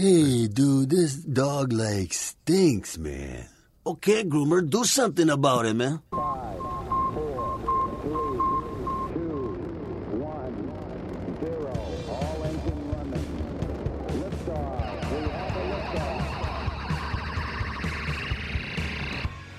Hey, dude, this dog like stinks, man. Okay, groomer, do something about it, man. Five, four, three, two, one, zero. All engine running. Liftoff. We have a liftoff.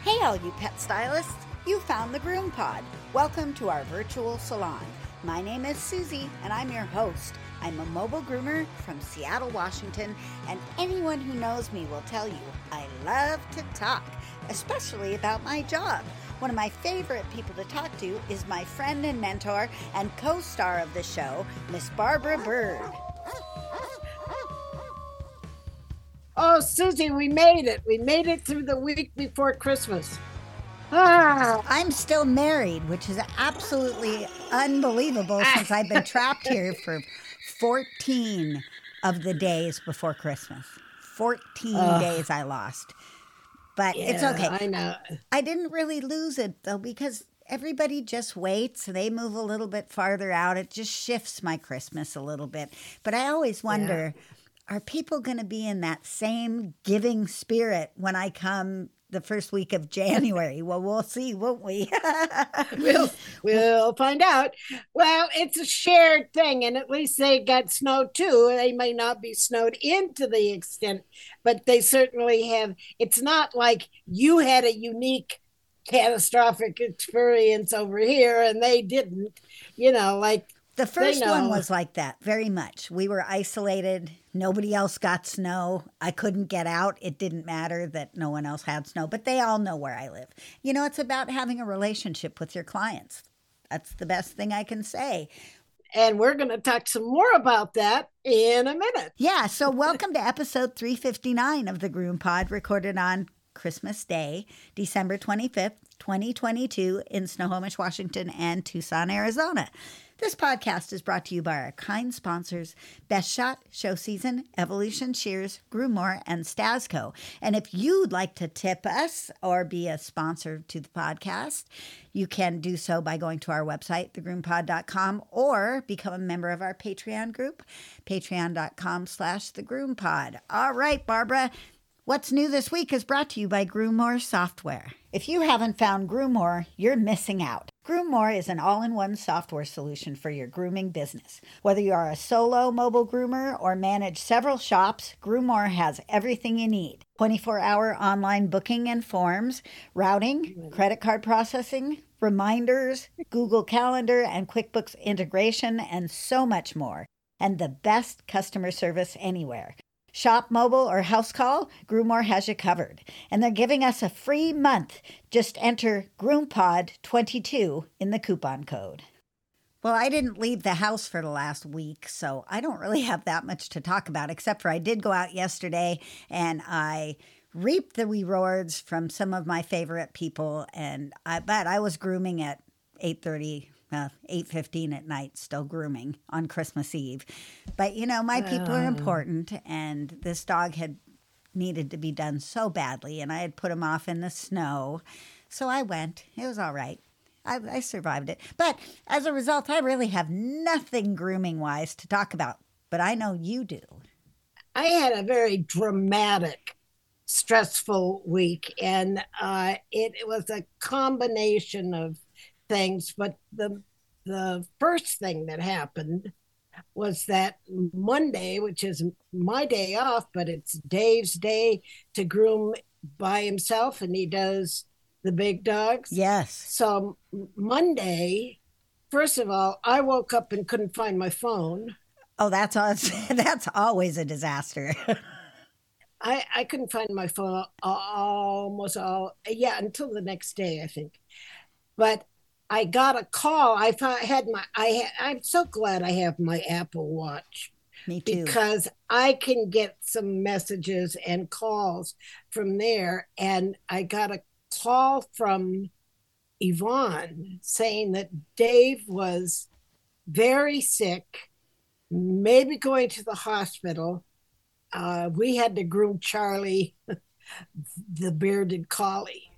Hey, all you pet stylists! You found the Groom Pod. Welcome to our virtual salon. My name is Susie, and I'm your host. I'm a mobile groomer from Seattle, Washington, and anyone who knows me will tell you I love to talk, especially about my job. One of my favorite people to talk to is my friend and mentor and co star of the show, Miss Barbara Bird. Oh, Susie, we made it. We made it through the week before Christmas. Ah, I'm still married, which is absolutely unbelievable since I've been trapped here for 14 of the days before Christmas. 14 Ugh. days I lost. But it's okay. I know. I didn't really lose it though because everybody just waits. They move a little bit farther out. It just shifts my Christmas a little bit. But I always wonder are people going to be in that same giving spirit when I come the first week of January? well, we'll see, won't we? We'll we'll find out. Well, it's a shared thing, and at least they got snow too. They may not be snowed in to the extent, but they certainly have. It's not like you had a unique catastrophic experience over here and they didn't. You know, like The first one was like that, very much. We were isolated. Nobody else got snow. I couldn't get out. It didn't matter that no one else had snow, but they all know where I live. You know, it's about having a relationship with your clients. That's the best thing I can say. and we're going to talk some more about that in a minute. Yeah, so welcome to episode 359 of the Groom Pod, recorded on Christmas Day, December 25th, 2022, in Snohomish, Washington, and Tucson, Arizona. This podcast is brought to you by our kind sponsors, Best Shot, Show Season, Evolution Shears, Groomore, and Stasco. And if you'd like to tip us or be a sponsor to the podcast, you can do so by going to our website, thegroompod.com, or become a member of our Patreon group, patreon.com slash thegroompod. All right, Barbara, What's New This Week is brought to you by Groomore Software. If you haven't found Groomore, you're missing out. Groomore is an all in one software solution for your grooming business. Whether you are a solo mobile groomer or manage several shops, Groomore has everything you need 24 hour online booking and forms, routing, credit card processing, reminders, Google Calendar and QuickBooks integration, and so much more. And the best customer service anywhere. Shop mobile or house call, Groomore has you covered. And they're giving us a free month. Just enter GroomPod22 in the coupon code. Well, I didn't leave the house for the last week, so I don't really have that much to talk about, except for I did go out yesterday and I reaped the rewards from some of my favorite people. And I but I was grooming at 8:30 uh, 8.15 at night still grooming on christmas eve. But you know my people are Oh. important and this dog had needed to be done so badly and i had put him off in the snow. So i went. It was all right. I, I survived it. But as a result i really have nothing grooming wise to talk about but i know you do. I had a very dramatic, stressful week, and uh, it, it was a combination of things. But the the first thing that happened was that Monday, which is my day off, but it's Dave's day to groom by himself, and he does the big dogs. yes So Monday, first of all, I woke up and couldn't find my phone. oh that's that's always a disaster I, I couldn't find my phone almost all yeah until the next day I think, but I got a call. I had my I ha, I'm so glad I have my Apple Watch me too because I can get some messages and calls from there. And I got a call from Yvonne saying that Dave was very sick, maybe going to the hospital. Uh, we had to groom Charlie, the bearded collie.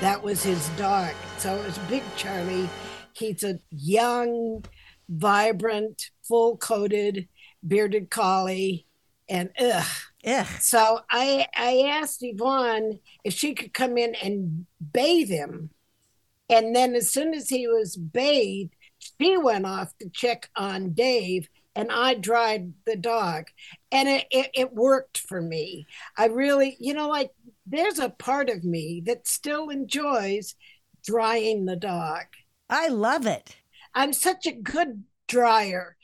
That was his dog. So it was Big Charlie. He's a young, vibrant, full coated bearded collie. And ugh, Ugh. So I I asked Yvonne if she could come in and bathe him. And then as soon as he was bathed, she went off to check on Dave and I dried the dog. And it, it, it worked for me. I really, you know, like there's a part of me that still enjoys drying the dog. I love it. I'm such a good dryer.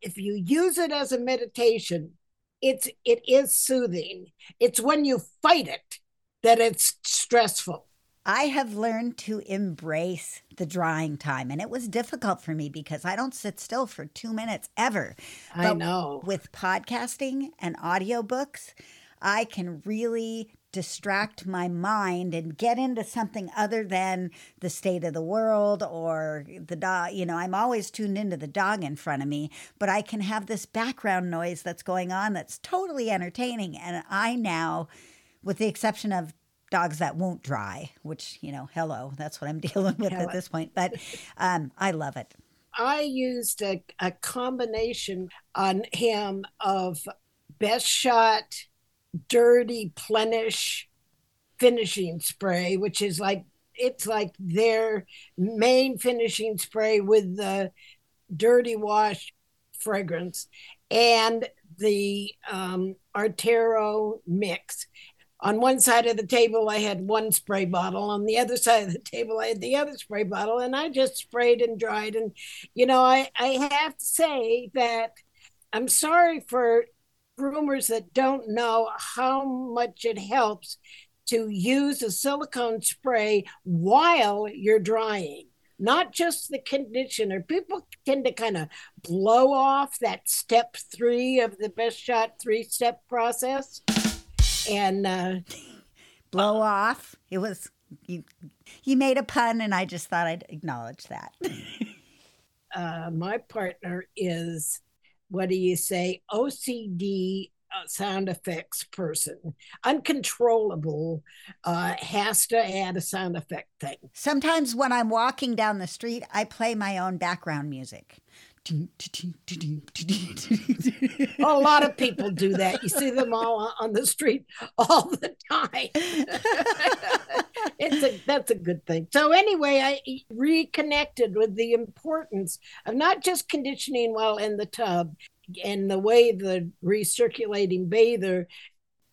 If you use it as a meditation, it's it is soothing. It's when you fight it that it's stressful. I have learned to embrace the drying time, and it was difficult for me because I don't sit still for two minutes ever. I know. With podcasting and audiobooks, I can really distract my mind and get into something other than the state of the world or the dog. You know, I'm always tuned into the dog in front of me, but I can have this background noise that's going on that's totally entertaining. And I now, with the exception of dogs that won't dry, which, you know, hello, that's what I'm dealing with Hello. at this point. But um, I love it. I used a, a combination on him of best shot, dirty plenish finishing spray, which is like it's like their main finishing spray with the dirty wash fragrance and the um, Artero mix. On one side of the table, I had one spray bottle. On the other side of the table, I had the other spray bottle, and I just sprayed and dried. And you know, I I have to say that I'm sorry for groomers that don't know how much it helps to use a silicone spray while you're drying not just the conditioner people tend to kind of blow off that step three of the best shot three step process and uh, Blow off. It was you. You made a pun, and I just thought I'd acknowledge that. uh, my partner is what do you say ocd uh, sound effects person uncontrollable uh, has to add a sound effect thing Sometimes when I'm walking down the street, I play my own background music. a lot of people do that. You see them all on the street all the time. It's a that's a good thing. So anyway i reconnected with the importance of not just conditioning while in the tub and the way the recirculating bather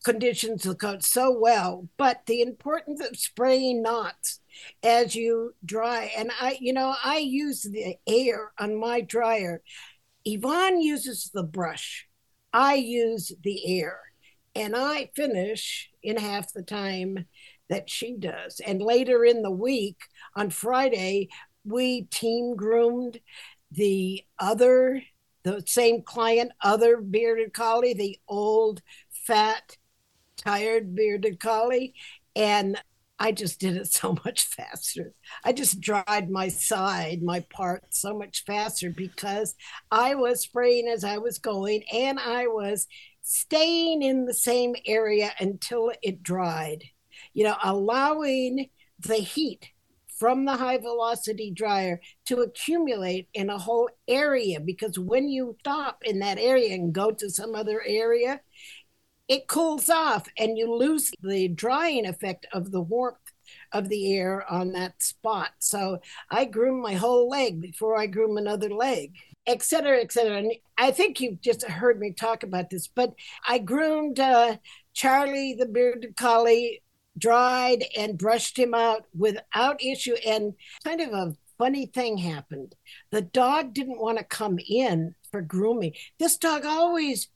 conditions the coat so well but the importance of spraying knots as you dry and i you know i use the air on my dryer. Yvonne uses the brush. I use the air and i finish in half the time that she does. And later in the week on friday we team groomed the other the same client other bearded collie the old fat tired bearded collie and I just did it so much faster. I just dried my side, my part so much faster because I was spraying as I was going and I was staying in the same area until it dried. You know, allowing the heat from the high velocity dryer to accumulate in a whole area because when you stop in that area and go to some other area, it cools off and you lose the drying effect of the warmth of the air on that spot. So I groom my whole leg before I groom another leg, et cetera, et cetera. And I think you've just heard me talk about this, but I groomed uh, Charlie the bearded collie, dried and brushed him out without issue. And kind of a funny thing happened. The dog didn't want to come in for grooming. This dog always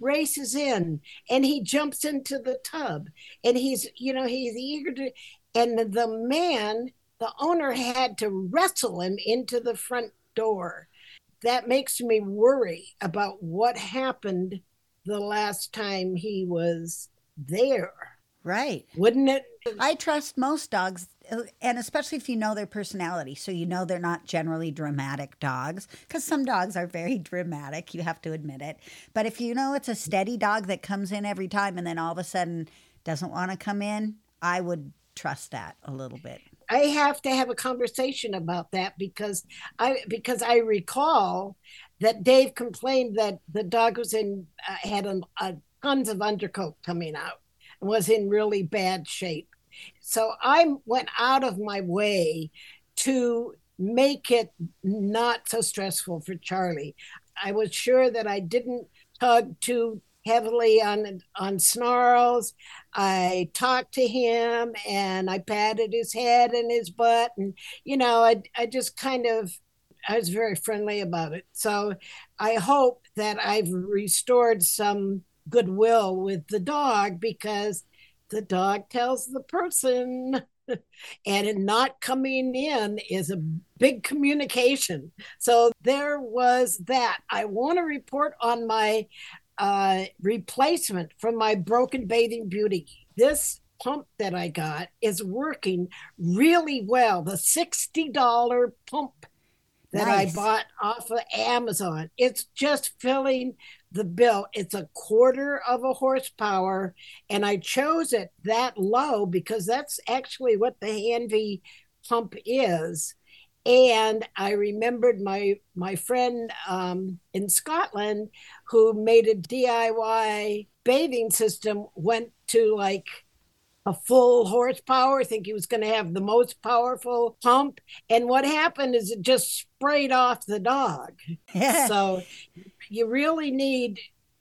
races in and he jumps into the tub and he's you know he's eager to and the man the owner had to wrestle him into the front door that makes me worry about what happened the last time he was there Right. wouldn't it I trust most dogs, and especially if you know their personality. So you know they're not generally dramatic dogs, because some dogs are very dramatic. You have to admit it. But if you know it's a steady dog that comes in every time and then all of a sudden doesn't want to come in, I would trust that a little bit. I have to have a conversation about that because I because I recall that Dave complained that the dog was in uh, had a, a tons of undercoat coming out and was in really bad shape. So I went out of my way to make it not so stressful for Charlie. I was sure that I didn't tug too heavily on on snarls. I talked to him and I patted his head and his butt and you know I I just kind of I was very friendly about it. So I hope that I've restored some goodwill with the dog because the dog tells the person and not coming in is a big communication. So there was that. I want to report on my uh, replacement from my broken bathing beauty. This pump that I got is working really well. The $60 pump that Nice. I bought off of Amazon. It's just filling the bill. It's a quarter of a horsepower, and I chose it that low because that's actually what the Hanvey pump is. And I remembered my my friend um, in Scotland who made a DIY bathing system went to like a full horsepower, think he was going to have the most powerful pump. And what happened is it just sprayed off the dog. so you really need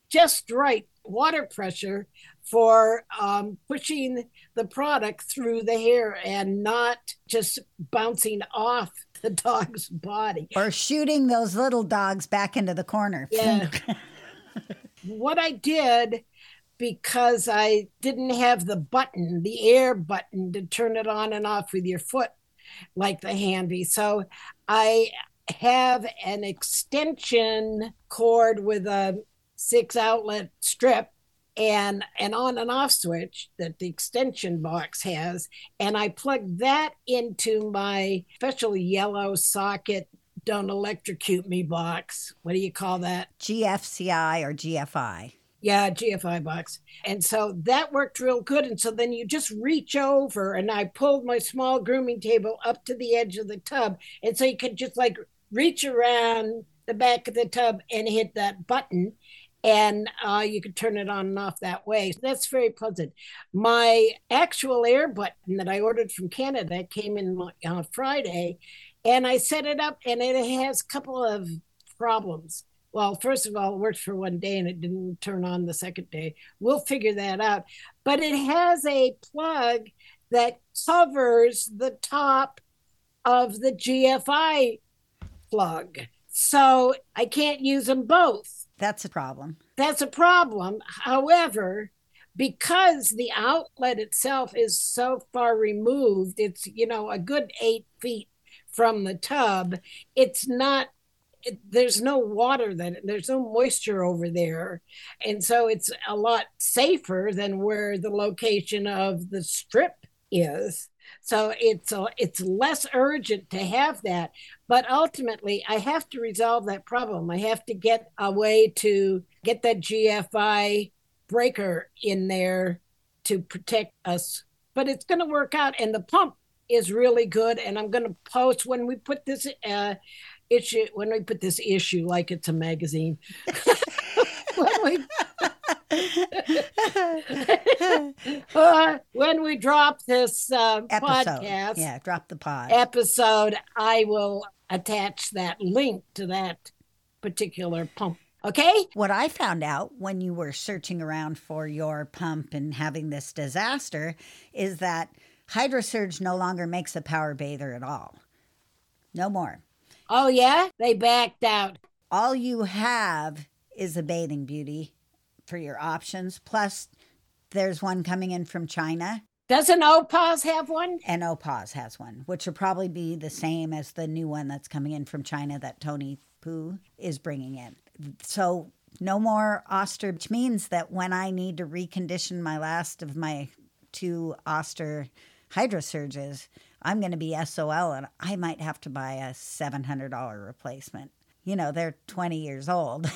just right water pressure for um, pushing the product through the hair and not just bouncing off the dog's body. or shooting those little dogs back into the corner. Yeah. what I did because I didn't have the button, the air button to turn it on and off with your foot like the handy. So I have an extension cord with a six outlet strip and an on and off switch that the extension box has and I plug that into my special yellow socket don't electrocute me box. What do you call that? GFCI or GFI. Yeah, GFI box. And so that worked real good. And so then you just reach over, and I pulled my small grooming table up to the edge of the tub. And so you could just like reach around the back of the tub and hit that button. And uh, you could turn it on and off that way. That's very pleasant. My actual air button that I ordered from Canada came in on Friday, and I set it up, and it has a couple of problems well, first of all, it worked for one day and it didn't turn on the second day. We'll figure that out. But it has a plug that covers the top of the GFI plug. So I can't use them both. That's a problem. That's a problem. However, because the outlet itself is so far removed, it's, you know, a good eight feet from the tub, it's not it, there's no water that there's no moisture over there and so it's a lot safer than where the location of the strip is so it's a, it's less urgent to have that but ultimately i have to resolve that problem. I have to get a way to get that gfi breaker in there to protect us. But it's going to work out and the pump is really good and i'm going to post when we put this uh, issue when we put this issue like it's a magazine. When we uh, when we drop this uh, Episode. podcast Yeah, drop the pod. episode i will attach that link to that particular pump okay What I found out when you were searching around for your pump and having this disaster is that Hydrosurge no longer makes a power bather at all. No more. oh yeah they backed out All you have is a bathing beauty for your options. Plus, there's one coming in from China, doesn't opaz have one and Opaz has one, which will probably be the same as the new one that's coming in from China that Tony Poo is bringing in. So, no more Oster, which means that when I need to recondition my last of my two Oster hydrosurges, I'm going to be SOL and I might have to buy a $700 replacement. You know, they're 20 years old.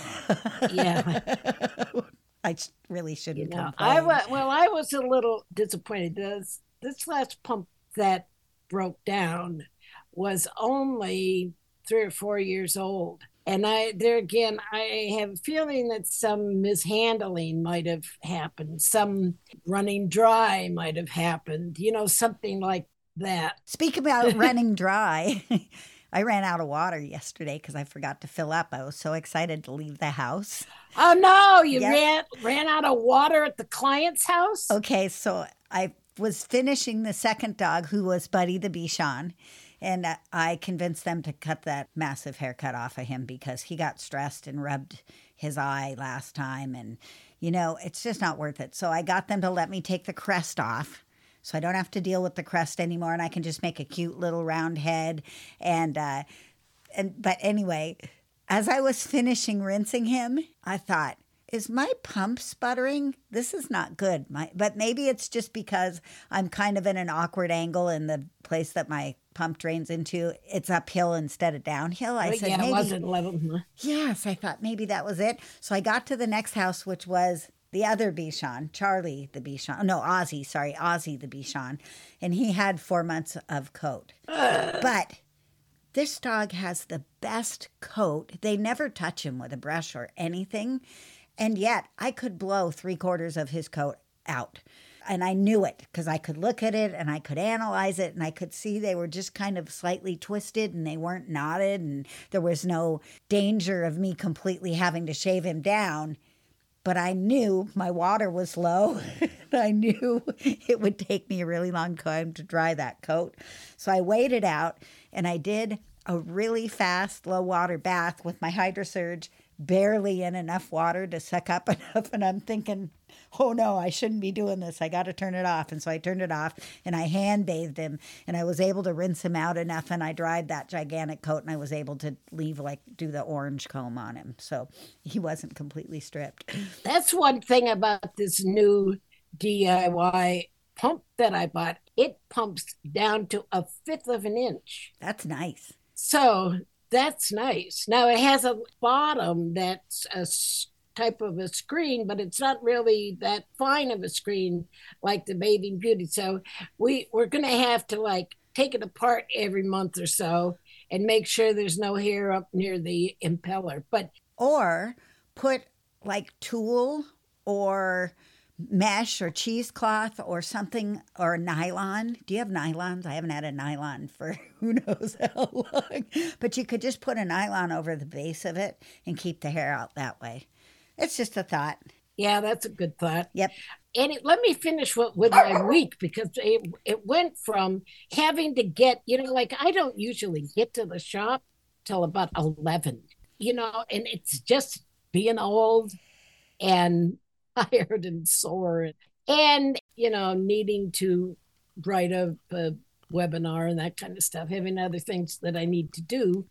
yeah I really shouldn't you know complain. i was well i was a little disappointed this this last pump that broke down was only three or four years old. And I, there again, I have a feeling that some mishandling might have happened, some running dry might have happened, you know, something like that. Speak about running dry. I ran out of water yesterday because I forgot to fill up. I was so excited to leave the house. Oh no, you Yep. ran ran out of water at the client's house? Okay, so I was finishing the second dog, who was Buddy the Bichon, and uh, I convinced them to cut that massive haircut off of him because he got stressed and rubbed his eye last time, and you know it's just not worth it. So I got them to let me take the crest off. So I don't have to deal with the crust anymore, and I can just make a cute little round head. And uh, and but anyway, as I was finishing rinsing him, I thought, is my pump sputtering? This is not good. My, but maybe it's just because I'm kind of in an awkward angle in the place that my pump drains into. It's uphill instead of downhill. I Well, said, yeah, maybe. it wasn't level. Yes, I thought maybe that was it. So I got to the next house, which was the other Bichon, Charlie the Bichon. Oh, no, Ozzy, sorry, Ozzy the Bichon. And he had four months of coat. But this dog has the best coat. They never touch him with a brush or anything. And yet I could blow three quarters of his coat out. And I knew it because I could look at it and I could analyze it and I could see they were just kind of slightly twisted and they weren't knotted and there was no danger of me completely having to shave him down. But I knew my water was low. I knew it would take me a really long time to dry that coat. So I waited out and I did a really fast low water bath with my hydrosurge, barely in enough water to suck up enough. And I'm thinking, oh no, I shouldn't be doing this. I got to turn it off. And so I turned it off and I hand bathed him and I was able to rinse him out enough. And I dried that gigantic coat and I was able to leave, like, do the orange comb on him. So he wasn't completely stripped. That's one thing about this new DIY pump that I bought. It pumps down to a fifth of an inch. That's nice. So that's nice. Now it has a bottom that's a type of a screen, but it's not really that fine of a screen like the Bathing Beauty. So we we're gonna have to like take it apart every month or so and make sure there's no hair up near the impeller. But Or put like tulle or mesh or cheesecloth or something or nylon. Do you have nylons? I haven't had a nylon for who knows how long. But you could just put a nylon over the base of it and keep the hair out that way. It's just a thought. yeah, that's a good thought. Yep. and it, let me finish with, with my week because it, it went from having to get you know like i don't usually get to the shop till about 11 you know and it's just being old and tired and sore and you know needing to write a, a webinar and that kind of stuff having other things that i need to do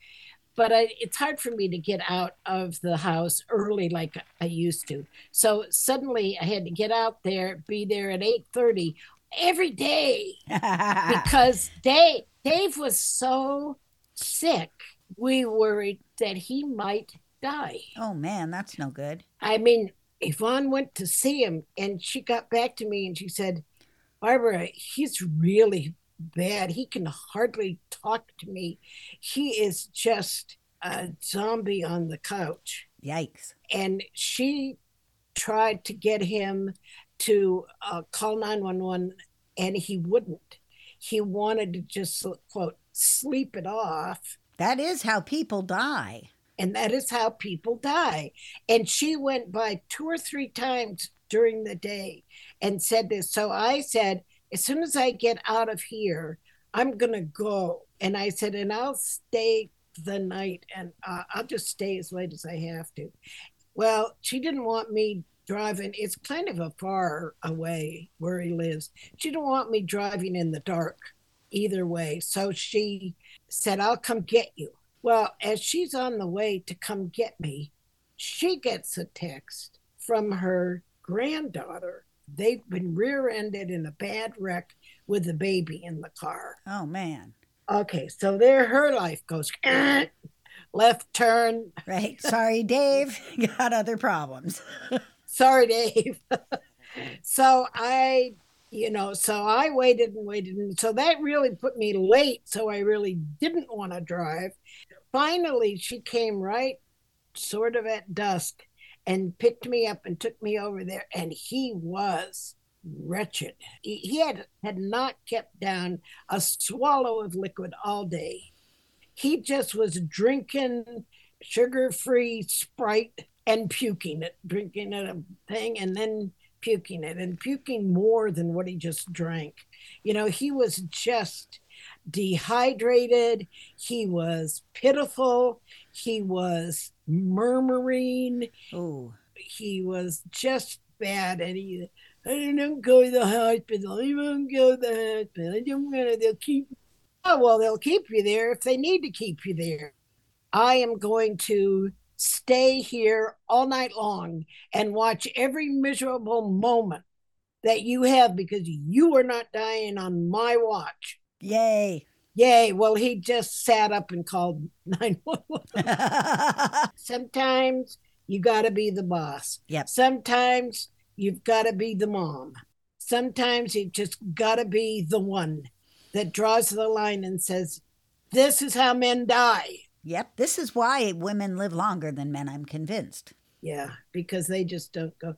but I, it's hard for me to get out of the house early like I used to. So suddenly I had to get out there, be there at 8:30 every day because Dave Dave was so sick. We worried that he might die. oh man, that's no good. I mean, Yvonne went to see him and she got back to me and she said, Barbara, he's really bad. He can hardly talk to me. He is just a zombie on the couch. Yikes. And she tried to get him to uh, call 911 and he wouldn't. He wanted to just, quote, sleep it off. That is how people die. And that is how people die. And she went by two or three times during the day and said this. So I said, as soon as I get out of here, I'm going to go. And I said, and I'll stay the night and uh, I'll just stay as late as I have to. Well, she didn't want me driving. It's kind of a far away where he lives. She didn't want me driving in the dark either way. So she said, I'll come get you. Well, as she's on the way to come get me, she gets a text from her granddaughter. They've been rear ended in a bad wreck with the baby in the car. Oh man. Okay, so there her life goes left turn. Right. Sorry, Dave. Got other problems. Sorry, Dave. so I you know, so I waited and waited. And so that really put me late. So I really didn't want to drive. Finally, she came right sort of at dusk and picked me up and took me over there. And he was wretched. He, he had, had not kept down a swallow of liquid all day. He just was drinking sugar free Sprite and puking it, drinking it a thing, and then puking it and puking more than what he just drank. You know, he was just dehydrated. He was pitiful. He was murmuring. Oh, He was just bad. And he, I don't go to the hospital. I won't go to the hospital. I don't want to. They'll keep. Oh, well, they'll keep you there if they need to keep you there. I am going to stay here all night long and watch every miserable moment that you have because you are not dying on my watch. yay. Yay. Well, he just sat up and called 911. Sometimes you got to be the boss. Yep. Sometimes you've got to be the mom. Sometimes you just got to be the one that draws the line and says, This is how men die. Yep. This is why women live longer than men, I'm convinced. Yeah, because they just don't go.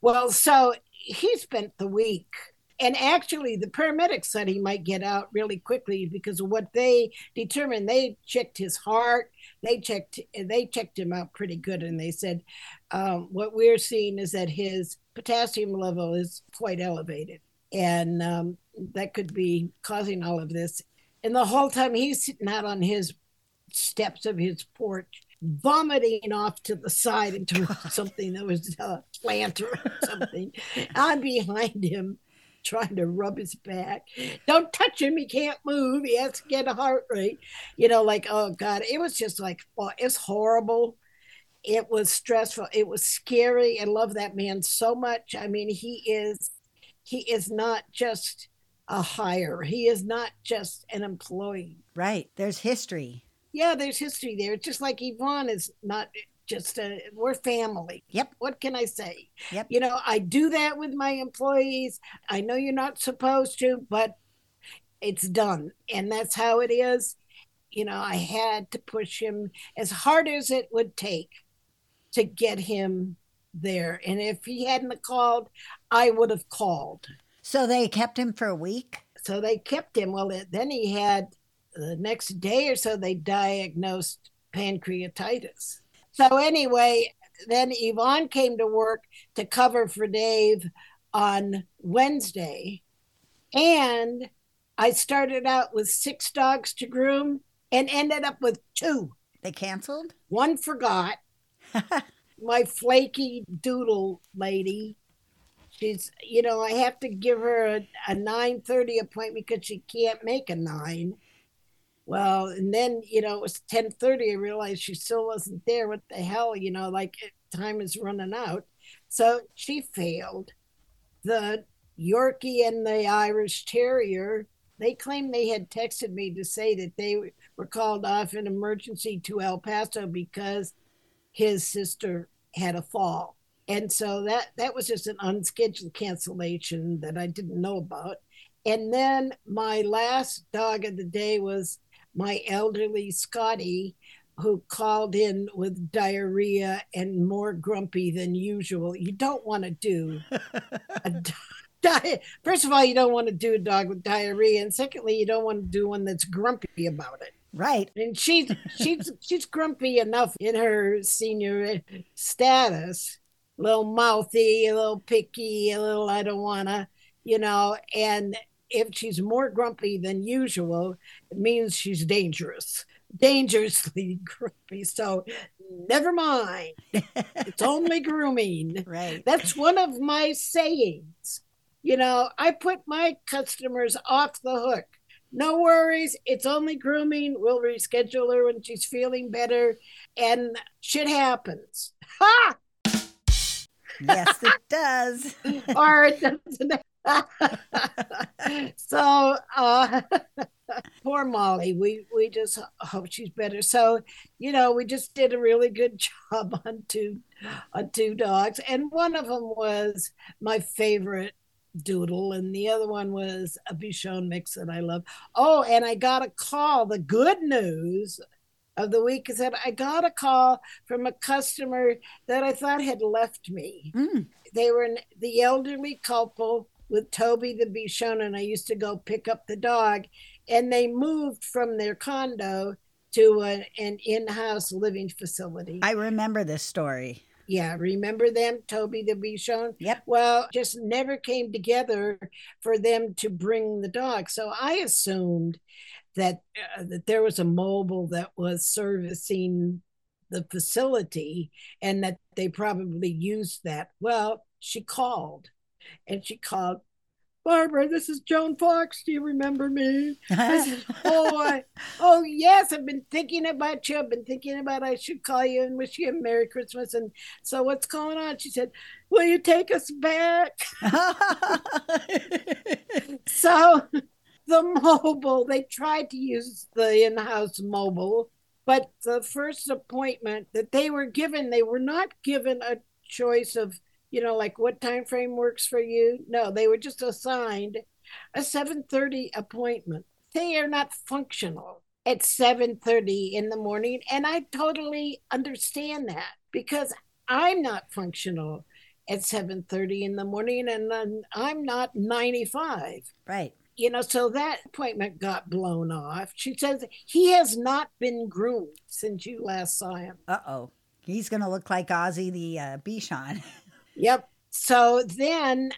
Well, so he spent the week. And actually, the paramedics said he might get out really quickly because of what they determined. They checked his heart. They checked. They checked him out pretty good, and they said um, what we're seeing is that his potassium level is quite elevated, and um, that could be causing all of this. And the whole time he's sitting out on his steps of his porch, vomiting off to the side into something that was a plant or something. I'm behind him, trying to rub his back. Don't touch him. He can't move. He has to get a heart rate. You know, like, oh God, it was just like, oh, it's horrible. It was stressful. It was scary. I love that man so much. I mean, he is, he is not just a hire. He is not just an employee. Right. There's history. Yeah, there's history there. It's just like Yvonne is not just a, we're family. Yep. What can I say? Yep. You know, I do that with my employees. I know you're not supposed to, but it's done. And that's how it is. You know, I had to push him as hard as it would take to get him there. And if he hadn't called, I would have called. So they kept him for a week? So they kept him. Well, then he had the next day or so, they diagnosed pancreatitis. So, anyway, then Yvonne came to work to cover for Dave on Wednesday. And I started out with six dogs to groom and ended up with two. They canceled? One forgot. My flaky doodle lady. She's, you know, I have to give her a, a 9.30 appointment because she can't make a 9. Well, and then, you know, it was 10.30. I realized she still wasn't there. What the hell, you know, like eh, time is running out. So she failed. The Yorkie and the Irish Terrier, they claimed they had texted me to say that they were called off in emergency to El Paso because his sister had a fall. And so that that was just an unscheduled cancellation that I didn't know about. And then my last dog of the day was my elderly Scotty, who called in with diarrhea and more grumpy than usual. You don't want to do a diet. First of all, you don't want to do a dog with diarrhea, and secondly, you don't want to do one that's grumpy about it. Right. And she's she's she's grumpy enough in her senior status, a little mouthy, a little picky, a little I don't wanna, you know, and if she's more grumpy than usual, it means she's dangerous, dangerously grumpy. So never mind. it's only grooming. Right. That's one of my sayings. You know, I put my customers off the hook. No worries. It's only grooming. We'll reschedule her when she's feeling better. And shit happens. Ha! yes, it does. or it doesn't. so uh poor molly we we just hope she's better so you know we just did a really good job on two on two dogs and one of them was my favorite doodle, and the other one was a Bichon mix that I love. Oh, and I got a call. The good news of the week is that I got a call from a customer that I thought had left me. Mm. They were an, the elderly couple with Toby the Bichon, and I used to go pick up the dog, and they moved from their condo to a, an in-house living facility. I remember this story. Yeah, remember them, Toby the Bichon? Yep. Well, just never came together for them to bring the dog. So I assumed that uh, that there was a mobile that was servicing the facility and that they probably used that. Well, she called and she called Barbara, this is Joan Fox. Do you remember me? I said, oh, I, oh yes, I've been thinking about you. I've been thinking about I should call you and wish you a Merry Christmas. And so what's going on? She said, Will you take us back? so the mobile, they tried to use the in-house mobile, but the first appointment that they were given, they were not given a choice of you know, like what time frame works for you. No, they were just assigned a 7:30 appointment. They are not functional at 7:30 in the morning, and I totally understand that because I'm not functional at 7:30 in the morning and I'm, not 95 right. you know so that appointment got blown off she says he has not been groomed since you last saw him Uh oh. He's going to look like Ozzy the uh, Bichon. Yep. So then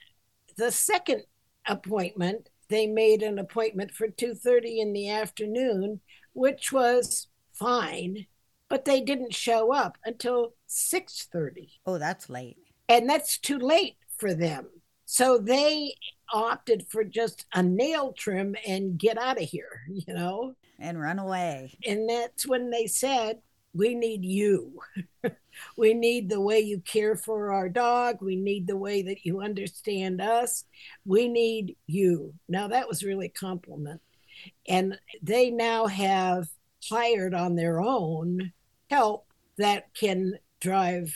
the second appointment, they made an appointment for 2:30 in the afternoon, which was fine, but they didn't show up until 6:30. oh, that's late. And that's too late for them. So they opted for just a nail trim and get out of here, you know? And run away. And that's when they said, We need you. we need the way you care for our dog. We need the way that you understand us. We need you. Now, that was really a compliment. And they now have hired on their own help that can drive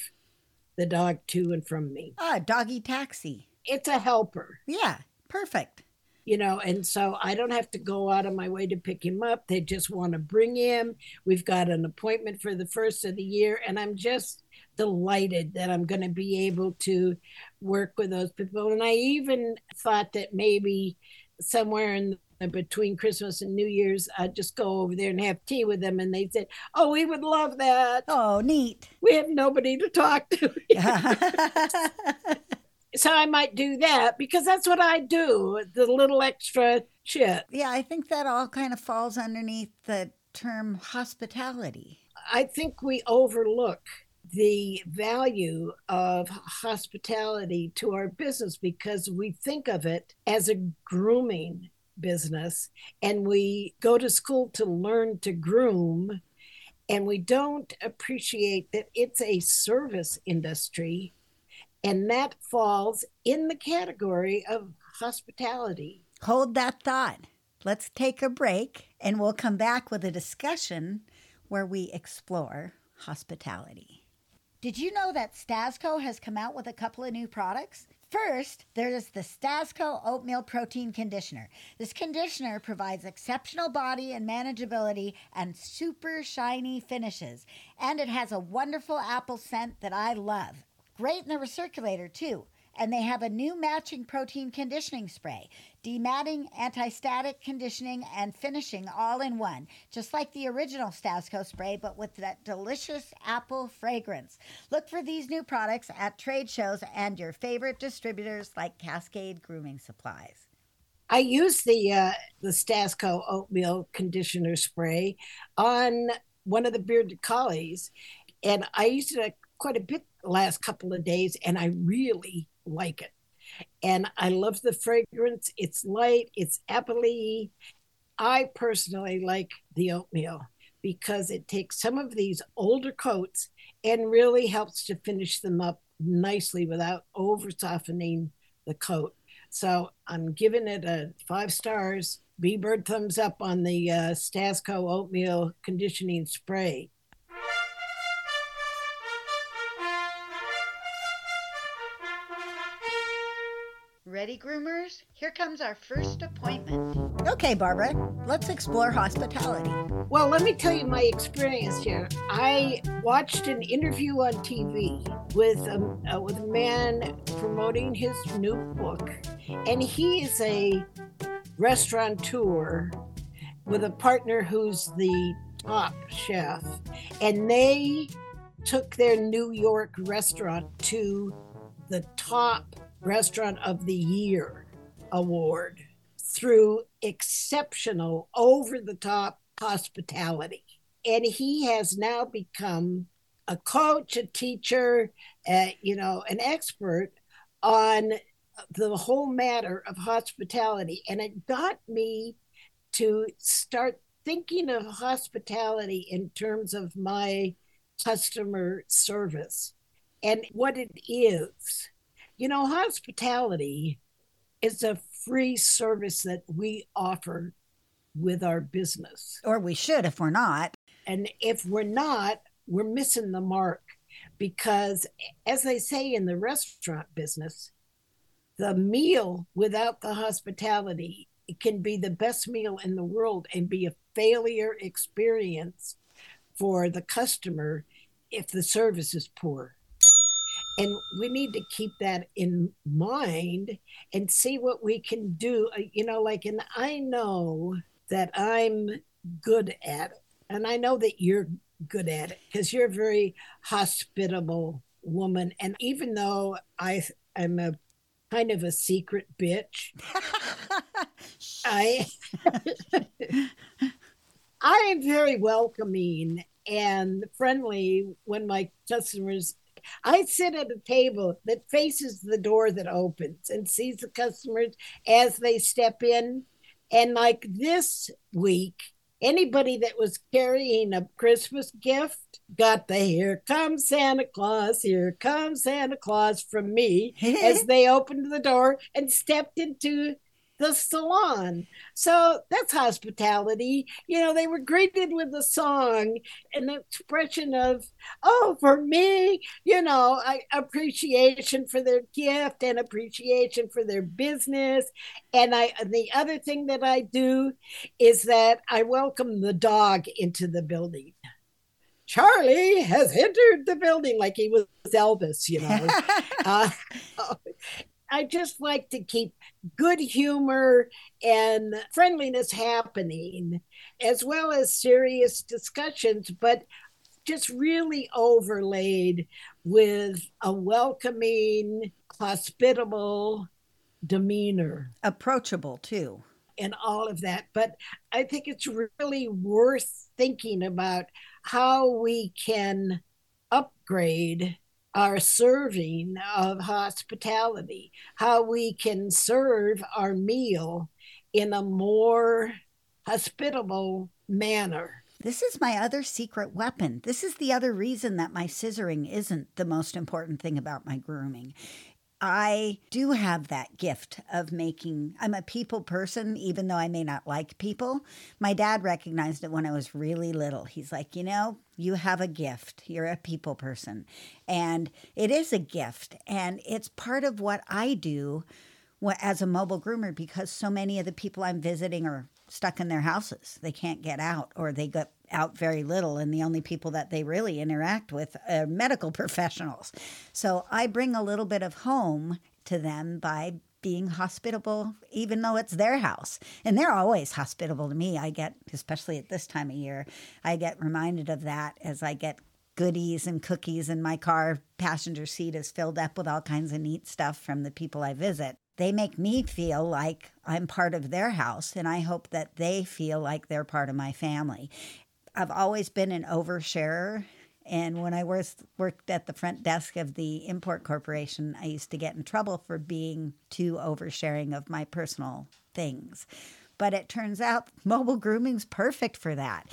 the dog to and from me. Ah, doggy taxi. It's a helper. Yeah, perfect. You know, and so I don't have to go out of my way to pick him up. They just want to bring him. We've got an appointment for the first of the year, and I'm just delighted that I'm going to be able to work with those people. And I even thought that maybe somewhere in the, between Christmas and New Year's, I'd just go over there and have tea with them. And they said, "Oh, we would love that. Oh, neat. We have nobody to talk to." so I might do that because that's what I do. The little extra shit. yeah, I think that all kind of falls underneath the term hospitality. I think we overlook the value of hospitality to our business because we think of it as a grooming business and we go to school to learn to groom and we don't appreciate that it's a service industry and that falls in the category of hospitality. Hold that thought. Let's take a break and we'll come back with a discussion where we explore hospitality. Did you know that Stasco has come out with a couple of new products? First, there's the Stasco Oatmeal Protein Conditioner. This conditioner provides exceptional body and manageability and super shiny finishes. And it has a wonderful apple scent that I love. Great in the recirculator, too. And they have a new matching protein conditioning spray, dematting, anti-static conditioning, and finishing all in one, just like the original Stasco spray, but with that delicious apple fragrance. Look for these new products at trade shows and your favorite distributors like Cascade Grooming Supplies. I use the uh, the Stasco oatmeal conditioner spray on one of the bearded collies, and I used it quite a bit last couple of days, and I really like it. And I love the fragrance. It's light. It's appley. I personally like the oatmeal because it takes some of these older coats and really helps to finish them up nicely without over softening the coat. So I'm giving it a five stars. B Bird thumbs up on the uh, Stasco oatmeal conditioning spray. Ready, groomers? Here comes our first appointment. Okay, Barbara, let's explore hospitality. Well, let me tell you my experience here. I watched an interview on TV with a, uh, with a man promoting his new book, and he is a restaurateur with a partner who's the top chef, and they took their New York restaurant to the top restaurant of the year award through exceptional over the top hospitality. And he has now become a coach, a teacher, uh, you know, an expert on the whole matter of hospitality. And it got me to start thinking of hospitality in terms of my customer service and what it is. You know, hospitality is a free service that we offer with our business. Or we should if we're not. And if we're not, we're missing the mark because, as they say in the restaurant business, the meal without the hospitality it can be the best meal in the world and be a failure experience for the customer if the service is poor. And we need to keep that in mind and see what we can do. Uh, You know, like, and I know that I'm good at it. And I know that you're good at it because you're a very hospitable woman. And even though I am a kind of a secret bitch, I I am very welcoming and friendly when my customers I sit at a table that faces the door that opens and sees the customers as they step in. And like this week, anybody that was carrying a Christmas gift got the here comes Santa Claus, here comes Santa Claus from me as they opened the door and stepped into the salon. So that's hospitality. You know, they were greeted with a song, an expression of, oh, for me, you know, I, appreciation for their gift and appreciation for their business. And I, the other thing that I do is that I welcome the dog into the building. Charlie has entered the building like he was Elvis, you know. uh, I just like to keep good humor and friendliness happening, as well as serious discussions, but just really overlaid with a welcoming, hospitable demeanor Approachable, too. and all of that. But I think it's really worth thinking about how we can upgrade our serving of hospitality, how we can serve our meal in a more hospitable manner. This is my other secret weapon. This is the other reason that my scissoring isn't the most important thing about my grooming. I do have that gift of making, I'm a people person, even though I may not like people. My dad recognized it when I was really little. He's like, you know, you have a gift. You're a people person. And it is a gift. And it's part of what I do as a mobile groomer because so many of the people I'm visiting are stuck in their houses. They can't get out or they get out very little, and the only people that they really interact with are medical professionals. So I bring a little bit of home to them by being hospitable, even though it's their house. And they're always hospitable to me. I get, especially at this time of year, I get reminded of that as I get goodies and cookies, and my car passenger seat is filled up with all kinds of neat stuff from the people I visit. They make me feel like I'm part of their house, and I hope that they feel like they're part of my family. I've always been an oversharer. And when I was, worked at the front desk of the import corporation, I used to get in trouble for being too oversharing of my personal things. But it turns out mobile grooming's perfect for that.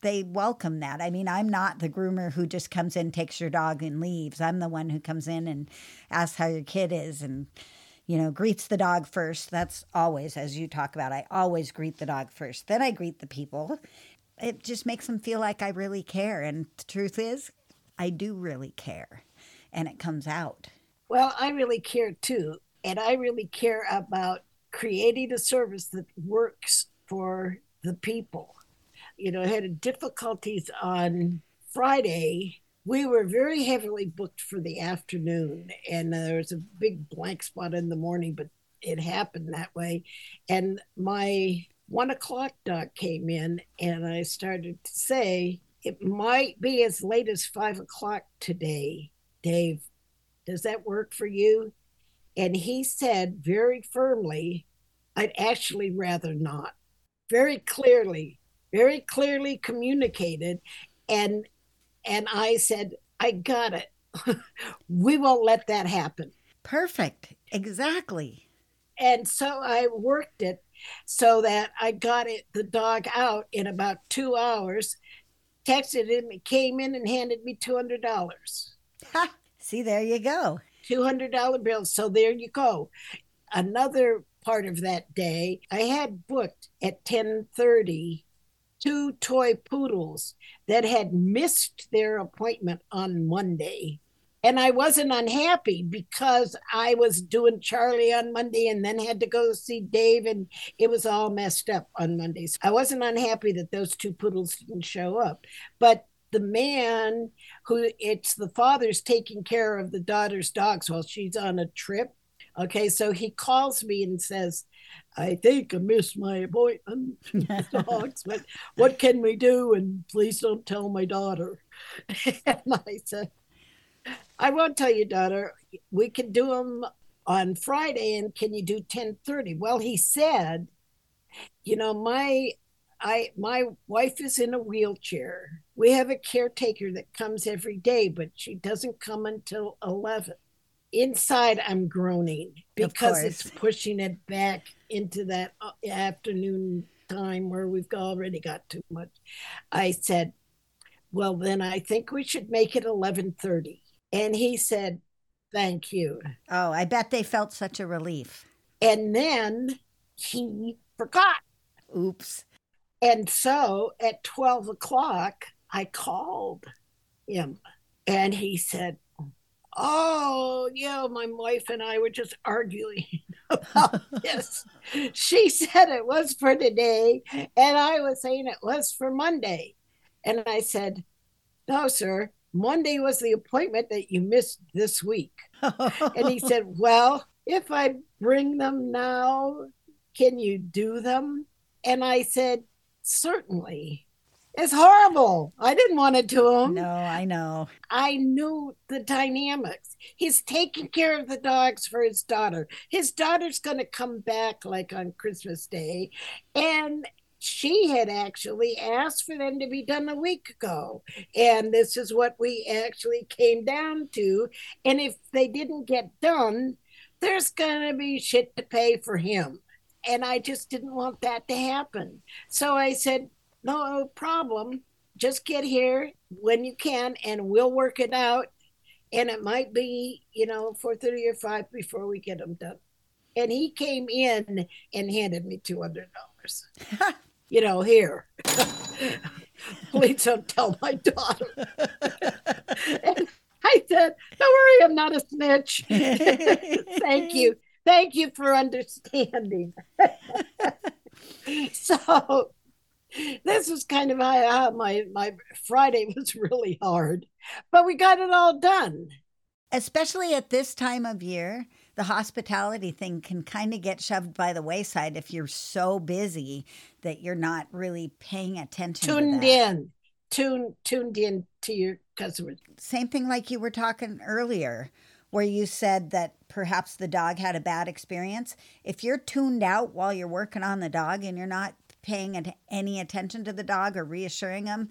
They welcome that. I mean, I'm not the groomer who just comes in, takes your dog, and leaves. I'm the one who comes in and asks how your kid is and you know, greets the dog first. That's always, as you talk about, I always greet the dog first. Then I greet the people. It just makes them feel like I really care. And the truth is, I do really care. And it comes out. Well, I really care too. and I really care about creating a service that works for the people. You know, I had difficulties on Friday. We were very heavily booked for the afternoon, and uh, there was a big blank spot in the morning, but it happened that way. And my one o'clock doc came in, and I started to say, It might be as late as five o'clock today, Dave. Does that work for you? And he said very firmly, I'd actually rather not. Very clearly, very clearly communicated. And and I said, I got it. we won't let that happen. Perfect. Exactly. And so I worked it so that I got it the dog out in about two hours, texted him, he came in and handed me two hundred dollars. See, there you go. Two hundred dollar bills. So there you go. Another part of that day, I had booked at ten thirty two toy poodles that had missed their appointment on Monday. And I wasn't unhappy because I was doing Charlie on Monday and then had to go see Dave, and it was all messed up on Mondays. I wasn't unhappy that those two poodles didn't show up. But the man who it's the father's taking care of the daughter's dogs while she's on a trip. Okay, so he calls me and says, I think I missed my appointment with the dogs, but what can we do? And please don't tell my daughter. And I said, I won't tell your daughter. We can do them on Friday, and can you do ten thirty? Well, he said, you know, my I my wife is in a wheelchair. We have a caretaker that comes every day, but she doesn't come until eleven. Inside, I'm groaning because it's pushing it back into that uh, afternoon time where we've already got too much. I said, "Well, then I think we should make it eleven thirty. And he said, "Thank you." Oh, I bet they felt such a relief. And then he forgot. Oops. And so at 12 o'clock, I called him and he said, Oh, yeah, my wife and I were just arguing about this. She said it was for today, and I was saying it was for Monday. And I said, No, sir, Monday was the appointment that you missed this week. And he said, Well, if I bring them now, can you do them? And I said, Certainly. It's horrible. I didn't want it to do them. no, I know. I knew the dynamics. He's taking care of the dogs for his daughter. His daughter's going to come back like on Christmas Day. And she had actually asked for them to be done a week ago. And this is what we actually came down to. And if they didn't get done, there's going to be shit to pay for him. And I just didn't want that to happen. So I said, no problem. Just get here when you can and we'll work it out. And it might be, you know, 4.30 or 5 before we get them done. And he came in and handed me $200. you know, here. Please don't tell my daughter. and I said, don't worry, I'm not a snitch. Thank you. Thank you for understanding. so this was kind of how uh, my my Friday was really hard, but we got it all done. Especially at this time of year, the hospitality thing can kind of get shoved by the wayside if you're so busy that you're not really paying attention. Tuned in, tuned tuned in to your customers. Same thing like you were talking earlier, where you said that perhaps the dog had a bad experience. If you're tuned out while you're working on the dog and you're not paying any attention to the dog or reassuring him,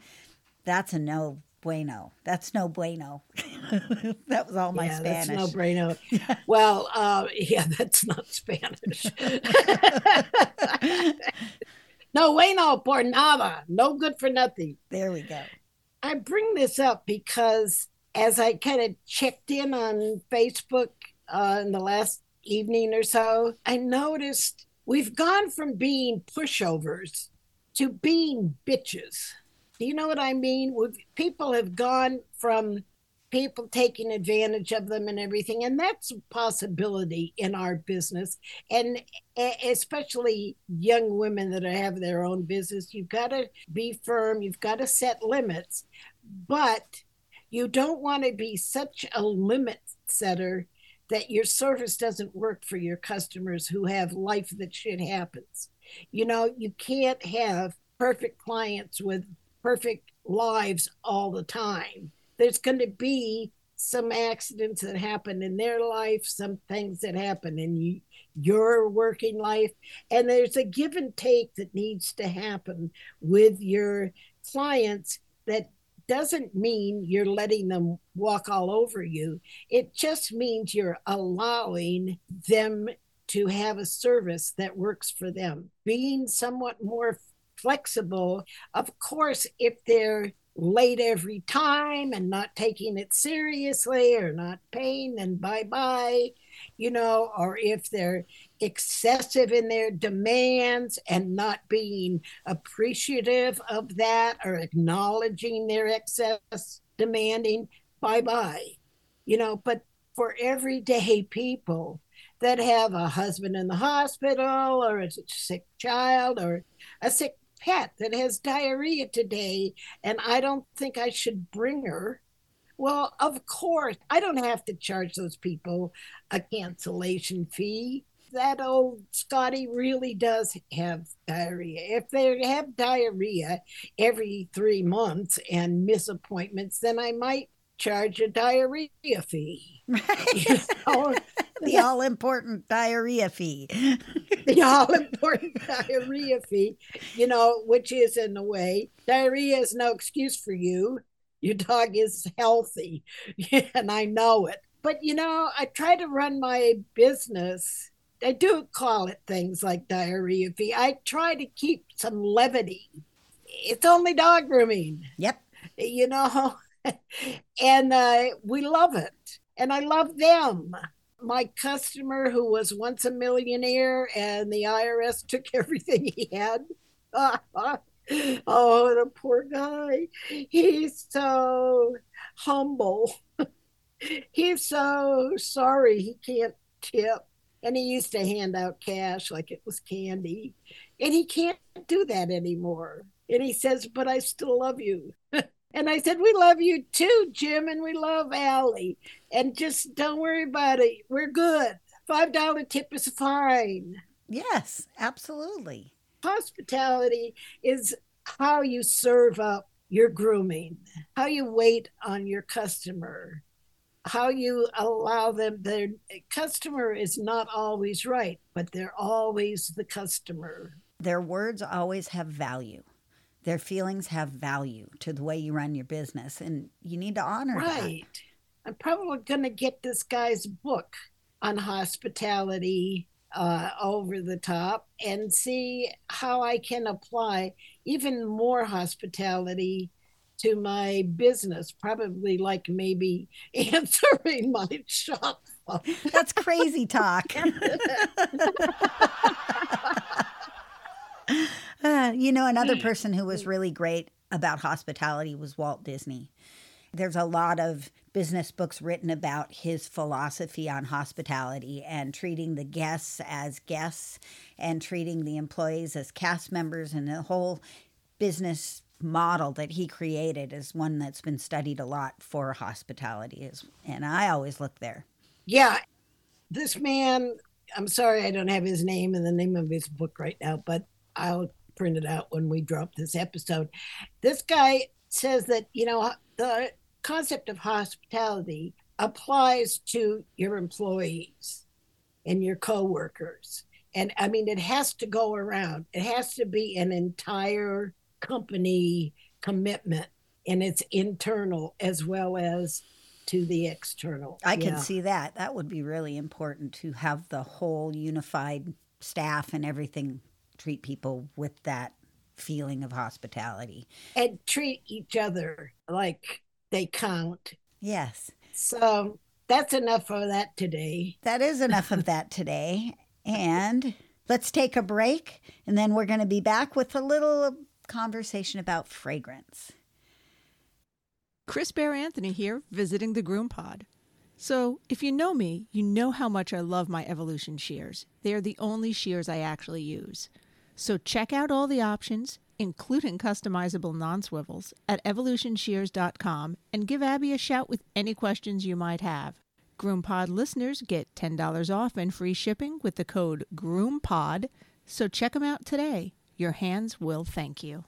that's a no bueno. That's no bueno. that was all my yeah, Spanish. That's no brainer. well, uh, yeah, that's not Spanish. no bueno por nada. No good for nothing. there we go. I bring this up because as I kind of checked in on Facebook uh, in the last evening or so, I noticed we've gone from being pushovers to being bitches. Do you know what I mean? People have gone from people taking advantage of them and everything. And that's a possibility in our business. And especially young women that have their own business, you've got to be firm, you've got to set limits, but you don't want to be such a limit setter that your service doesn't work for your customers who have life that shit happens. You know, you can't have perfect clients with perfect lives all the time. There's going to be some accidents that happen in their life, some things that happen in you, your working life, and there's a give and take that needs to happen with your clients that doesn't mean you're letting them walk all over you. It just means you're allowing them to have a service that works for them. Being somewhat more flexible, of course, if they're late every time and not taking it seriously or not paying, then bye bye, you know, or if they're excessive in their demands and not being appreciative of that or acknowledging their excess demanding, bye bye, you know, but for everyday people that have a husband in the hospital or a sick child or a sick pet that has diarrhea today and I don't think I should bring her. Well, of course, I don't have to charge those people a cancellation fee. That old Scotty really does have diarrhea. If they have diarrhea every three months and miss appointments, then I might charge a diarrhea fee. You know? The all important diarrhea fee. the all important diarrhea fee, you know, which is in a way, diarrhea is no excuse for you. Your dog is healthy, and I know it. But, you know, I try to run my business. I do call it things like diarrhea fee. I try to keep some levity. It's only dog grooming, Yep. you know, and uh, we love it. And I love them my customer who was once a millionaire and the IRS took everything he had. oh, the poor guy. He's so humble. He's so sorry he can't tip. And he used to hand out cash like it was candy. And he can't do that anymore. And he says, But I still love you. And I said, We love you too, Jim, and we love Allie. And just don't worry about it. We're good. $5 tip is fine. Yes, absolutely. Hospitality is how you serve up your grooming, how you wait on your customer, how you allow them. Their customer is not always right, but they're always the customer. Their words always have value. Their feelings have value to the way you run your business, and you need to honor that. Right. I'm probably going to get this guy's book on hospitality uh, over the top and see how I can apply even more hospitality to my business. Probably like maybe answering my shop. That's crazy talk. Uh, you know, another person who was really great about hospitality was Walt Disney. There's a lot of business books written about his philosophy on hospitality and treating the guests as guests and treating the employees as cast members and the whole business model that he created is one that's been studied a lot for hospitality is and I always look there. Yeah, this man, I'm sorry I don't have his name and the name of his book right now, but I'll print it out when we drop this episode. This guy says that, you know, the concept of hospitality applies to your employees and your coworkers. And I mean, it has to go around, it has to be an entire company commitment, and it's internal as well as to the external. I can Yeah. see that. That would be really important to have the whole unified staff and everything treat people with that feeling of hospitality. and treat each other like they count. Yes. So that's enough of that today. That is enough of that today. And let's take a break and then we're going to be back with a little conversation about fragrance. Chris Bear Anthony here, visiting the Groom Pod. So, if you know me, you know how much I love my Evolution shears. They are the only shears I actually use. So, check out all the options, including customizable non swivels, at evolutionshears.com and give Abby a shout with any questions you might have. GroomPod listeners get $10 off and free shipping with the code GroomPod, so check them out today. Your hands will thank you.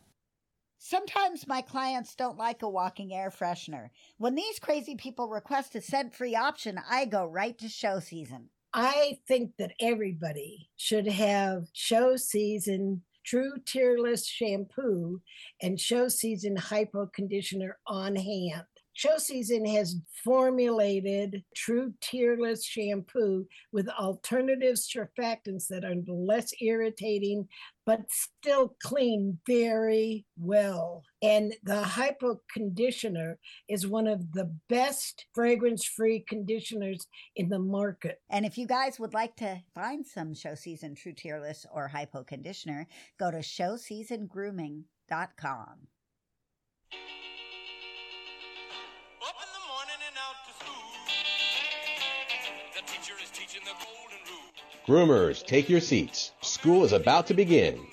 Sometimes my clients don't like a walking air freshener. When these crazy people request a scent free option, I go right to show season. I think that everybody should have show season true tearless shampoo and show season hypo conditioner on hand. Show Season has formulated true tearless shampoo with alternative surfactants that are less irritating but still clean very well. And the Hypo Conditioner is one of the best fragrance free conditioners in the market. And if you guys would like to find some Show Season True Tearless or Hypo Conditioner, go to showseasongrooming.com. Up in the morning and out to school. The teacher is teaching the golden rule. Groomers, take your seats. School is about to begin.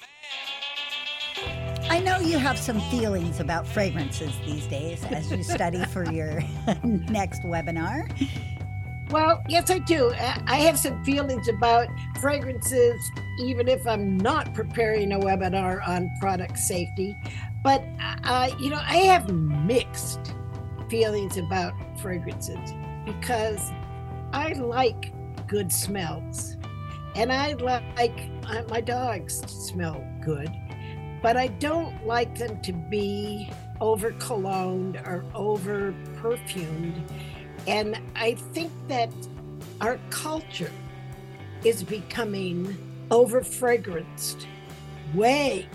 You have some feelings about fragrances these days as you study for your next webinar. Well, yes, I do. I I have some feelings about fragrances, even if I'm not preparing a webinar on product safety. But, uh, you know, I have mixed feelings about fragrances because I like good smells and I like uh, my dogs to smell good, but I don't like them to be over cologned or over perfumed. And I think that our culture is becoming over fragranced, way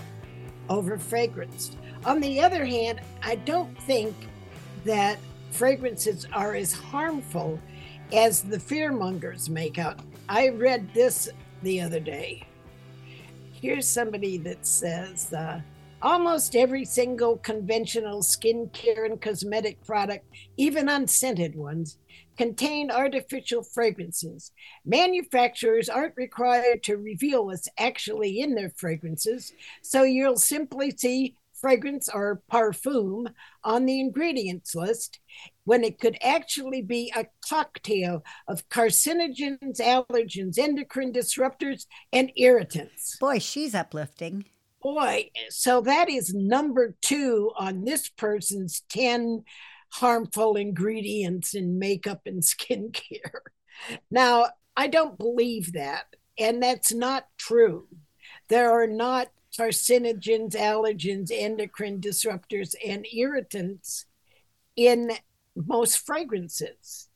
over fragranced. On the other hand, I don't think that fragrances are as harmful as the fearmongers make out. I read this the other day. Here's somebody that says uh, almost every single conventional skincare and cosmetic product, even unscented ones, contain artificial fragrances. Manufacturers aren't required to reveal what's actually in their fragrances, so you'll simply see fragrance or parfum on the ingredients list when it could actually be a cocktail of carcinogens, allergens, endocrine disruptors, and irritants. Boy, she's uplifting. Boy, so that is number two on this person's 10 harmful ingredients in makeup and skincare. Now, I don't believe that, and that's not true. There are not carcinogens, allergens, endocrine disruptors, and irritants in most fragrances,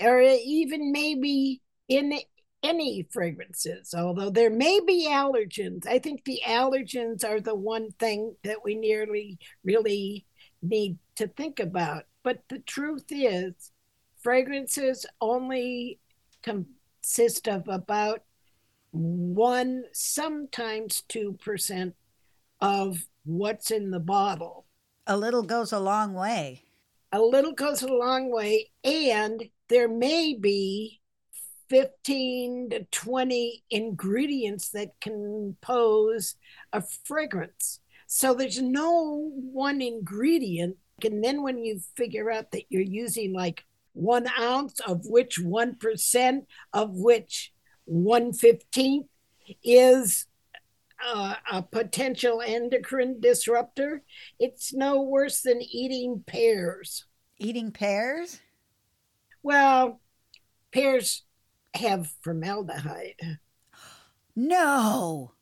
or even maybe in any fragrances, although there may be allergens. I think the allergens are the one thing that we nearly really need to think about. But the truth is, fragrances only consist of about one, sometimes 2% of what's in the bottle. A little goes a long way. A little goes a long way, and there may be 15 to 20 ingredients that compose a fragrance. So there's no one ingredient. And then when you figure out that you're using like one ounce of which 1% of which 115th is uh, a potential endocrine disruptor, it's no worse than eating pears. Eating pears? Well, pears have formaldehyde. No.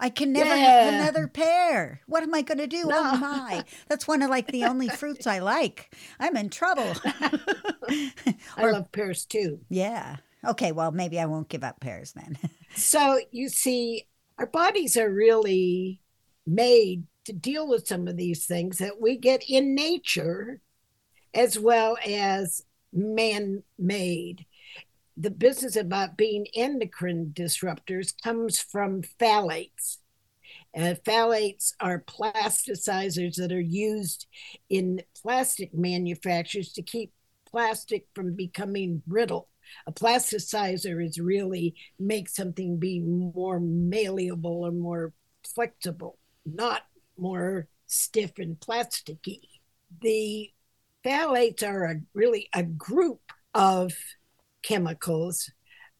I can never have another pear. What am I going to do? Oh my. That's one of like the only fruits I like. I'm in trouble. I Or- love pears too. yeah. Okay, well, maybe I won't give up pears then. So you see, our bodies are really made to deal with some of these things that we get in nature as well as man made. The business about being endocrine disruptors comes from phthalates. Uh, phthalates are plasticizers that are used in plastic manufacturers to keep plastic from becoming brittle. A plasticizer is really make something be more malleable or more flexible, not more stiff and plasticky. The phthalates are a, really a group of chemicals,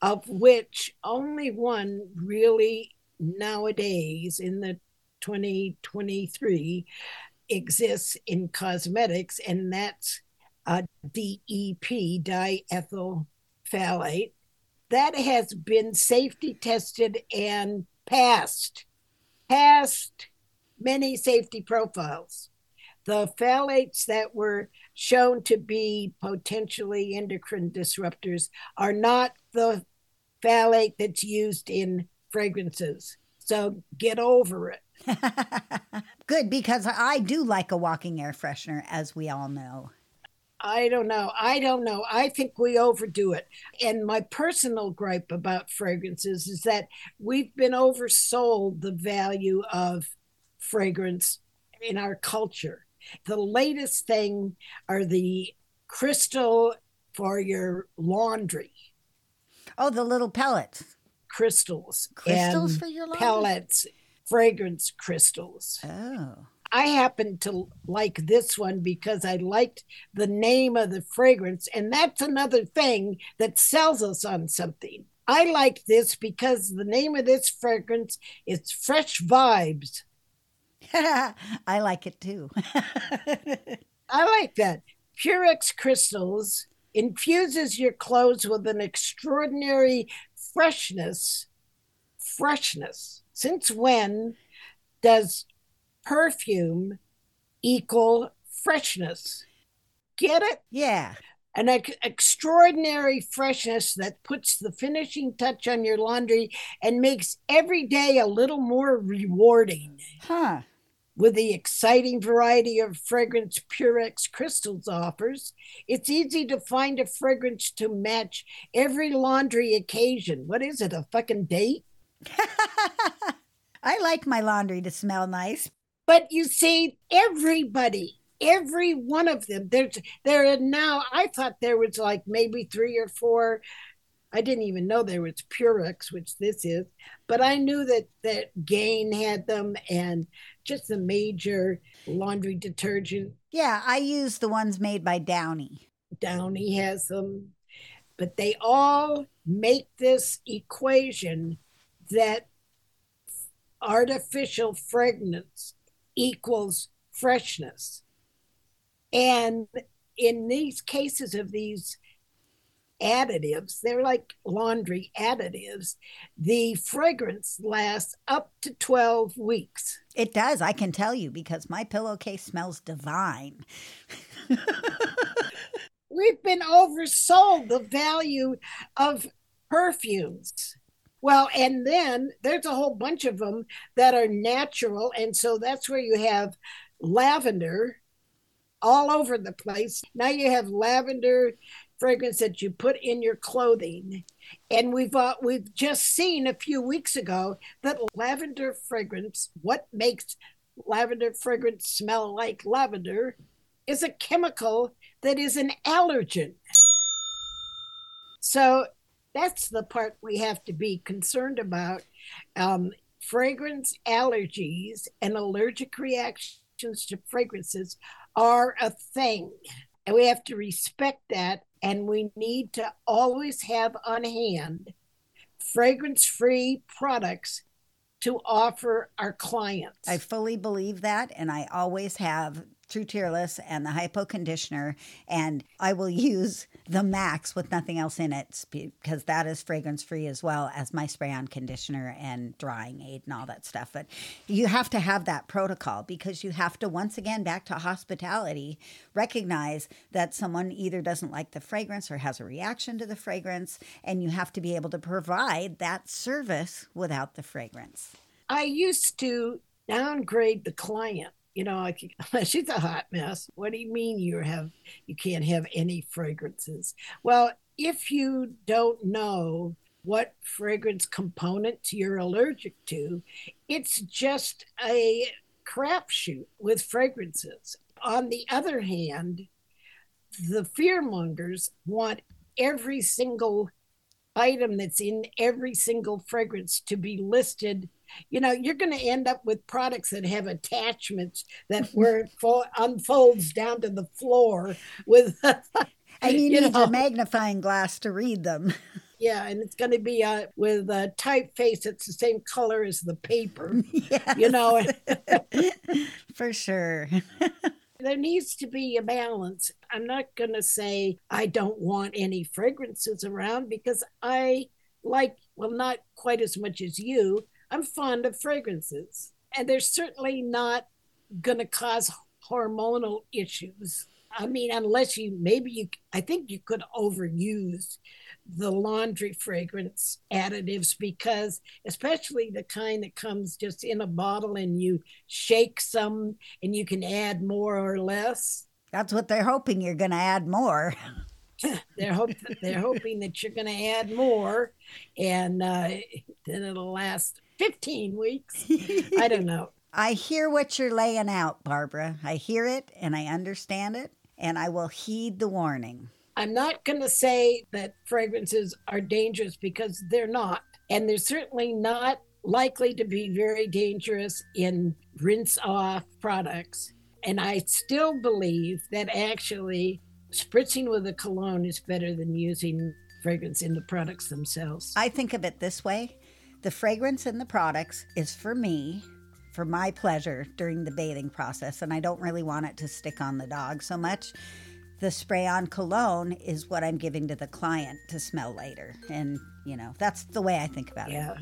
of which only one really nowadays in the 2023 exists in cosmetics, and that's a DEP, diethyl phthalate. That has been safety tested and passed, passed many safety profiles. The phthalates that were shown to be potentially endocrine disruptors are not the phthalate that's used in fragrances. So get over it. Good, because I do like a walking air freshener, as we all know. I don't know. I don't know. I think we overdo it. And my personal gripe about fragrances is that we've been oversold the value of fragrance in our culture. The latest thing are the crystal for your laundry. Oh, the little pellets. Crystals. Crystals for your laundry? Pellets, fragrance crystals. Oh. I happen to like this one because I liked the name of the fragrance. And that's another thing that sells us on something. I like this because the name of this fragrance is Fresh Vibes. I like it too. I like that. Purex Crystals infuses your clothes with an extraordinary freshness. Freshness. Since when does perfume equal freshness? Get it? yeah. An ex- extraordinary freshness that puts the finishing touch on your laundry and makes every day a little more rewarding. Huh. With the exciting variety of fragrance Purex Crystals offers, it's easy to find a fragrance to match every laundry occasion. What is it, a fucking date? I like my laundry to smell nice. But you see, everybody, every one of them, there's there are now, I thought there was like maybe three or four. I didn't even know there was Purex, which this is, but I knew that that Gain had them and just the major laundry detergent Yeah, I use the ones made by Downy. Downey has them, but they all make this equation that artificial fragrance equals freshness. And in these cases of these additives, they're like laundry additives, the fragrance lasts up to 12 weeks. It does, I can tell you, because my pillowcase smells divine. we've been oversold the value of perfumes. Well, and then there's a whole bunch of them that are natural. And so that's where you have lavender all over the place. Now you have lavender fragrance that you put in your clothing. And we've uh, we've just seen a few weeks ago that lavender fragrance, what makes lavender fragrance smell like lavender, is a chemical that is an allergen. So that's the part we have to be concerned about. Um, fragrance allergies and allergic reactions to fragrances are a thing. And we have to respect that. And we need to always have on hand fragrance free products to offer our clients. I fully believe that, and I always have True Tearless and the Hypo Conditioner, and I will use the Max with nothing else in it because that is fragrance free as well as my spray on conditioner and drying aid and all that stuff. But you have to have that protocol because you have to, once again, back to hospitality, recognize that someone either doesn't like the fragrance or has a reaction to the fragrance, and you have to be able to provide that service without the fragrance. I used to downgrade the client. You know, like she's a hot mess. What do you mean you have you can't have any fragrances? Well, if you don't know what fragrance components you're allergic to. It's just a crapshoot with fragrances. On the other hand, the fearmongers want every single item that's in every single fragrance to be listed. You know, you're going to end up with products that have attachments that where it fo- unfolds down to the floor with. And you, You need know. your magnifying glass to read them. Yeah, and it's going to be uh, with a typeface that's the same color as the paper. yeah, You know, for sure. there needs to be a balance. I'm not going to say I don't want any fragrances around because I like, well, not quite as much as you. I'm fond of fragrances, and they're certainly not going to cause hormonal issues. I mean, unless you maybe you, I think you could overuse the laundry fragrance additives because, especially the kind that comes just in a bottle and you shake some and you can add more or less. That's what they're hoping you're going to add more. They're hope they're hoping that you're going to add more, and uh, then it'll last 15 weeks. I don't know. I hear what you're laying out, Barbara. I hear it and I understand it, and I will heed the warning. I'm not going to say that fragrances are dangerous because they're not. And they're certainly not likely to be very dangerous in rinse off products. And I still believe that actually spritzing with a cologne is better than using fragrance in the products themselves. I think of it this way the fragrance in the products is for me, for my pleasure during the bathing process, and I don't really want it to stick on the dog so much. The spray on cologne is what I'm giving to the client to smell later. And, you know, that's the way I think about it. Yeah.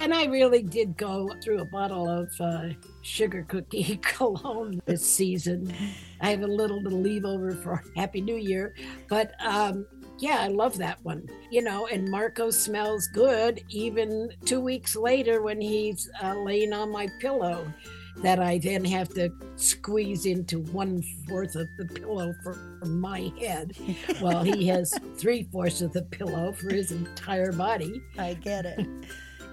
And I really did go through a bottle of uh, sugar cookie cologne this season. I have a little to leave over for Happy New Year. But um, yeah, I love that one. You know, and Marco smells good even two weeks later when he's uh, laying on my pillow. That I then have to squeeze into one fourth of the pillow for, for my head, while he has three fourths of the pillow for his entire body. I get it.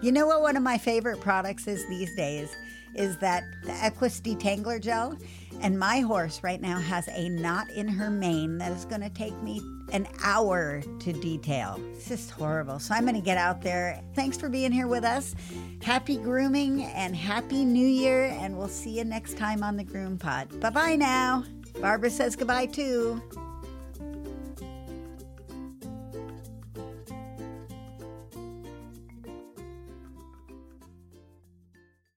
you know what one of my favorite products is these days? Is that the Equus Detangler Gel. And my horse right now has a knot in her mane that is going to take me an hour to detail. It's just horrible. So I'm going to get out there. Thanks for being here with us. Happy grooming and happy new year. And we'll see you next time on the Groom Pod. Bye bye now. Barbara says goodbye too.